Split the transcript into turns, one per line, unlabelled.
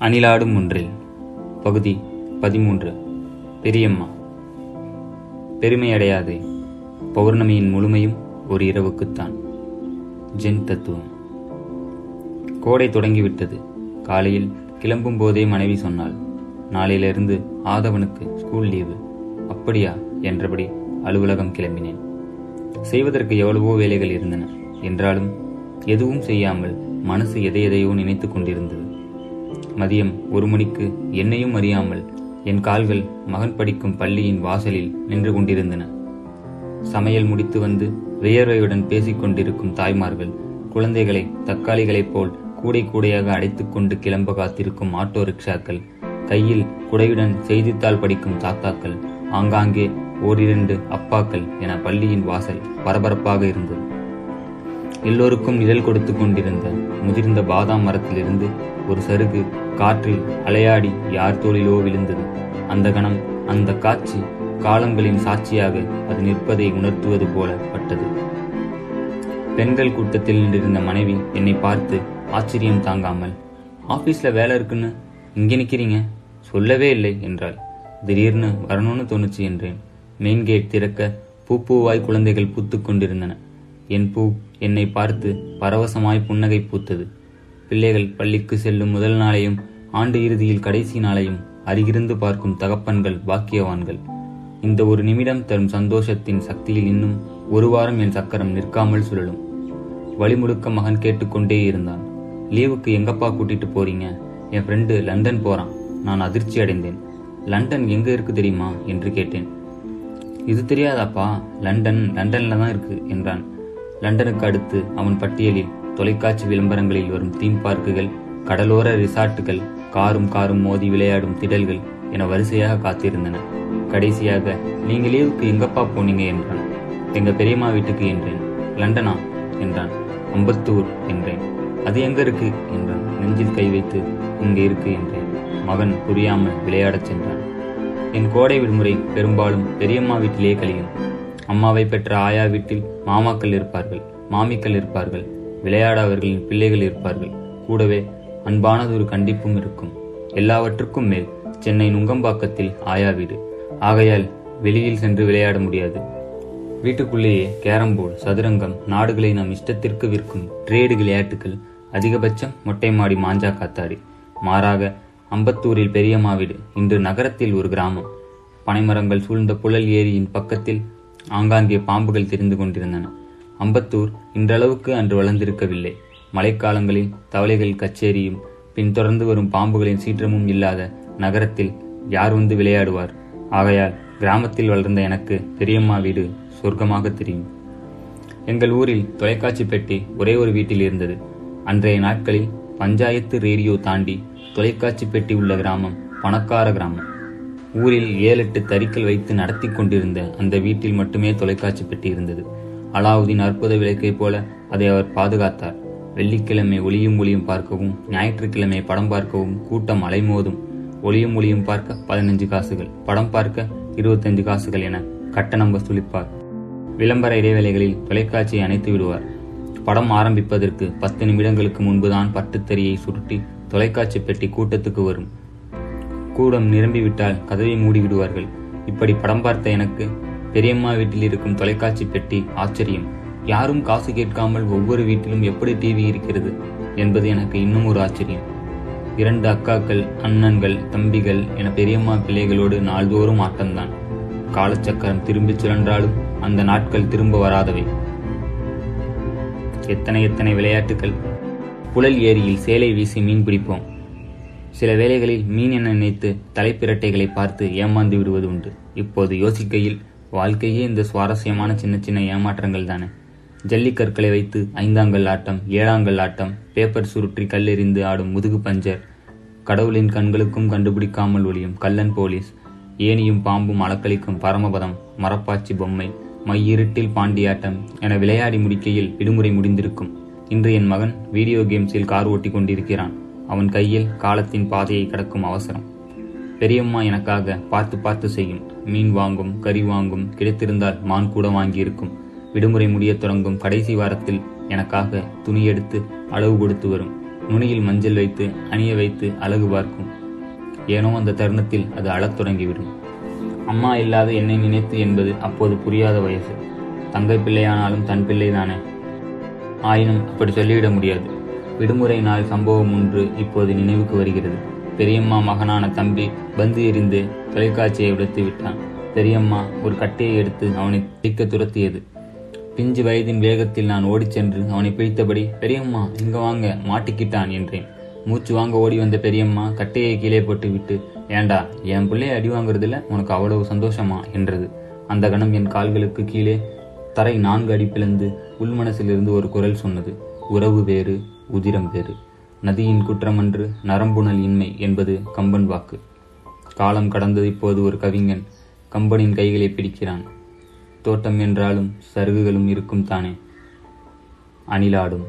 அணிலாடும் ஒன்றில். பகுதி பதிமூன்று. பெரியம்மா. பெருமையடையாதே பௌர்ணமியின் முழுமையும் ஒரு இரவுக்குத்தான். ஜென் தத்துவம். கோடை தொடங்கிவிட்டது. காலையில் கிளம்பும் போதே மனைவி சொன்னாள் நாளையிலிருந்து ஆதவனுக்கு ஸ்கூல் லீவு அப்படியா? என்றபடி அலுவலகம் கிளம்பினேன். செய்வதற்கு எவ்வளவோ வேலைகள் இருந்தன. என்றாலும் எதுவும் செய்யாமல் மனசு எதை எதையோ நினைத்துக் கொண்டிருந்தது. மதியம் ஒரு மணிக்கு என்னையும் அறியாமல் என் கால்கள் மகன் படிக்கும் பள்ளியின் வாசலில் நின்று கொண்டிருந்தன. சமையல் முடித்து வந்து வியர்வையுடன் பேசிக்கொண்டிருக்கும் தாய்மார்கள் குழந்தைகளை தக்காளிகளைப் போல் கூடை கூடையாக அடைத்துக் கொண்டு கிளம்ப காத்திருக்கும் ஆட்டோ ரிக்ஷாக்கள் கையில் குடையுடன் செய்தித்தாள் படிக்கும் தாத்தாக்கள் ஆங்காங்கே ஓரிரண்டு அப்பாக்கள் என பள்ளியின் வாசல் பரபரப்பாக இருந்தது. எல்லோருக்கும் நிழல் கொடுத்து கொண்டிருந்த முதிர்ந்த பாதாம் மரத்திலிருந்து ஒரு சருகு காற்றில் அலையாடி யார் தோளிலோ விழுந்தது. அந்த கணம் அந்த காட்சி காலங்களின் சாட்சியாக அது நிற்பதை உணர்த்துவது போல பட்டது. பெண்கள் கூட்டத்தில் நின்றிருந்த மனைவி என்னை பார்த்து ஆச்சரியம் தாங்காமல் ஆபீஸ்ல வேலை இருக்குன்னு இங்கே நிற்கிறீங்க சொல்லவே இல்லை என்றாள். திடீர்னு வரணும்னு தோணுச்சு என்றேன். மெயின் கேட் திறக்க பூ பூவாய் குழந்தைகள் பூத்து கொண்டிருந்தன. என் பூ என்னை பார்த்து பரவசமாய் புன்னகை பூத்தது. பிள்ளைகள் பள்ளிக்கு செல்லும் முதல் நாளையும் ஆண்டு இறுதியில் கடைசி நாளையும் அருகிருந்து பார்க்கும் தகப்பன்கள் பாக்கியவான்கள். இந்த ஒரு நிமிடம் தரும் சந்தோஷத்தின் சக்தியில் இன்னும் ஒரு வாரம் என் சக்கரம் நிற்காமல் சுழலும். வழிமுழுக்க மகன் கேட்டுக்கொண்டே இருந்தான். லீவுக்கு எங்கப்பா கூட்டிட்டு போறீங்க? என் ஃப்ரெண்டு லண்டன் போறான். நான் அதிர்ச்சி அடைந்தேன். லண்டன் எங்க இருக்கு தெரியுமா? என்று கேட்டேன். இது தெரியாதாப்பா? லண்டன் லண்டன்ல தான் இருக்கு என்றான். லண்டனுக்கு அடுத்து அவன் பட்டியலில் தொலைக்காட்சி விளம்பரங்களில் வரும் தீம் பார்க்குகள் கடலோர ரிசார்ட்டுகள் காரும் காரும் மோதி விளையாடும் திடல்கள் என வரிசையாக காத்திருந்தன. கடைசியாக நீங்க லீவுக்கு எங்கப்பா போனீங்க? என்றான். எங்க பெரியம்மா வீட்டுக்கு என்றேன். லண்டனா? என்றான். அம்பத்தூர் என்றேன். அது எங்க இருக்கு? என்றான். நெஞ்சில் கை வைத்து இங்கே இருக்கு என்றேன். மகன் புரியாமல் விளையாடச் சென்றான். என் கோடை விடுமுறை பெரும்பாலும் பெரியம்மா வீட்டிலேயே கழியும். அம்மாவை பெற்ற ஆயா வீட்டில் மாமாக்கள் இருப்பார்கள் மாமிக்கள் இருப்பார்கள் விளையாட அவர்களின் பிள்ளைகள் இருப்பார்கள். கூடவே அன்பானதொரு கண்டிப்பும் இருக்கும். எல்லாவற்றுக்கும் மேல் சென்னை நுங்கம்பாக்கத்தில் ஆயா வீடு. ஆகையால் வெளியில் சென்று விளையாட முடியாது. வீட்டுக்குள்ளேயே கேரம் போர்டு சதுரங்கம் நாடுகளை நம் இஷ்டத்திற்கு விற்கும் ட்ரேடு விளையாட்டுகள் அதிகபட்சம் மொட்டை மாடி மாஞ்சா காத்தாடி மாறாக அம்பத்தூரில் பெரியம்மா வீடு இன்று நகரத்தில் ஒரு கிராமம். பனைமரங்கள் சூழ்ந்த புழல் ஏரியின் பக்கத்தில் ஆங்காங்கே பாம்புகள் தெரிந்து கொண்டிருந்தன. அம்பத்தூர் இன்றளவுக்கு அன்று வளர்ந்திருக்கவில்லை. மழைக்காலங்களில் தவளைகள் கச்சேரியும் பின் தொடர்ந்து வரும் பாம்புகளின் சீற்றமும் இல்லாத நகரத்தில் யார் வந்து விளையாடுவார்? ஆகையால் கிராமத்தில் வளர்ந்த எனக்கு பெரியம்மா வீடு சொர்க்கமாக தெரியும். எங்கள் ஊரில் தொலைக்காட்சி பெட்டி ஒரே ஒரு வீட்டில் இருந்தது. அன்றைய நாட்களில் பஞ்சாயத்து ரேடியோ தாண்டி தொலைக்காட்சி பெட்டி உள்ள கிராமம் பணக்கார கிராமம். ஊரில் ஏழு எட்டு தறிக்கல் வைத்து நடத்தி கொண்டிருந்த அந்த வீட்டில் மட்டுமே தொலைக்காட்சி பெட்டி இருந்தது அலாவுதீன் அற்புத விளக்கை போல அதை அவர் பாதுகாத்தார். வெள்ளிக்கிழமை ஒளியும் ஒளியும் பார்க்கவும் ஞாயிற்றுக்கிழமை படம் பார்க்கவும் கூட்டம் அலைமோதும். ஒளியும் ஒளியும் பார்க்க பதினஞ்சு காசுகள் படம் பார்க்க இருபத்தஞ்சு காசுகள் என கட்டணம் வசூலிப்பார். விளம்பர இடைவேளைகளில் தொலைக்காட்சியை அணைத்து விடுவார். படம் ஆரம்பிப்பதற்கு பத்து நிமிடங்களுக்கு முன்புதான் பட்டுத்தறியை சுருட்டி தொலைக்காட்சி பெட்டி கூட்டத்துக்கு வரும். கூடம் நிரம்பிவிட்டால் கதவை மூடிவிடுவார்கள். இப்படி படம் பார்த்த எனக்கு பெரியம்மா வீட்டில் இருக்கும் தொலைக்காட்சி பெட்டி ஆச்சரியம். யாரும் காசு கேட்காமல் ஒவ்வொரு வீட்டிலும் எப்படி டிவி இருக்கிறது என்பது எனக்கு இன்னும் ஒரு ஆச்சரியம். இரண்டு அக்காக்கள் அண்ணன்கள் தம்பிகள் என பெரியம்மா பிள்ளைகளோடு நாள்தோறும் ஆட்டம்தான். காலச்சக்கரம் திரும்பிச் சுழன்றாலும் அந்த நாட்கள் திரும்ப வராதவை. எத்தனை எத்தனை விளையாட்டுகள் புழல் ஏரியில் சேலை வீசி மீன் பிடிப்போம். சில வேளைகளில் மீன் என நினைத்து தலைப்பிரட்டைகளை பார்த்து ஏமாந்து விடுவது உண்டு. இப்போது யோசிக்கையில் வாழ்க்கையே இந்த சுவாரஸ்யமான சின்ன சின்ன ஏமாற்றங்கள் தானே. ஜல்லிக்கற்களை வைத்து ஐந்தாங்கல் ஆட்டம் ஏழாங்கல் ஆட்டம் பேப்பர் சுருற்றி கல்லெறிந்து ஆடும் முதுகு பஞ்சர் கடவுளின் கண்களுக்கும் கண்டுபிடிக்காமல் ஒளியும் கல்லன் போலீஸ் ஏனியும் பாம்பும் அளக்களிக்கும் பரமபதம் மரப்பாச்சி பொம்மை மையிருட்டில் பாண்டியாட்டம் என விளையாடி முடிக்கையில் விடுமுறை முடிந்திருக்கும். இன்று என் மகன் வீடியோ கேம்ஸில் கார் ஓட்டி கொண்டிருக்கிறான் அவன் கையில் காலத்தின் பாதையை கடக்கும் அவசரம். பெரியம்மா எனக்காக பார்த்து பார்த்து செய்யும். மீன் வாங்கும் கறி வாங்கும் கிடைத்திருந்தால் மான் கூட வாங்கியிருக்கும். விடுமுறை முடியத் தொடங்கும் கடைசி வாரத்தில் எனக்காக துணி எடுத்து அளவு கொடுத்து வரும். நுனியில் மஞ்சள் வைத்து அணிய வைத்து அழகு பார்க்கும். ஏனோ அந்த தருணத்தில் அது அழத் தொடங்கிவிடும். அம்மா இல்லாத என்னை நினைத்து என்பது அப்போது புரியாத வயசு. தங்கை பிள்ளையானாலும் தன் பிள்ளைதானே ஆயினும் அப்படி சொல்லிவிட முடியாது. விடுமுறை நாள் சம்பவம் ஒன்று இப்போது நினைவுக்கு வருகிறது. பெரியம்மா மகனான தம்பி பந்து எறிந்து தொலைக்காட்சியை உடைத்து விட்டான். பெரியம்மா ஒரு கட்டையை எடுத்து அவனை திக்க துரத்தியது. பிஞ்சு வயதின் வேகத்தில் நான் ஓடிச் சென்று அவனை பிடித்தபடி பெரியம்மா இங்க வாங்க மாட்டிக்கிட்டான் என்றேன். மூச்சு வாங்க ஓடி வந்த பெரியம்மா கட்டையை கீழே போட்டு விட்டு ஏண்டா என் பிள்ளைய அடி வாங்குறதுல உனக்கு அவ்வளவு சந்தோஷமா? என்றது. அந்த கணம் என் கால்களுக்கு கீழே தரை நான்கு அடி பிளந்து உள்மனசிலிருந்து ஒரு குரல் சொன்னது. உறவு வேறு உதிரம் வேறு நதியின் குற்றமன்று நரம்புணல் இன்மை என்பது கம்பன் வாக்கு. காலம் கடந்தது இப்போது ஒரு கவிஞன் கம்பனின் கைகளை பிடிக்கிறான். தோட்டம் என்றாலும் சருகுகளும் இருக்கும் தானே. அணிலாடும்.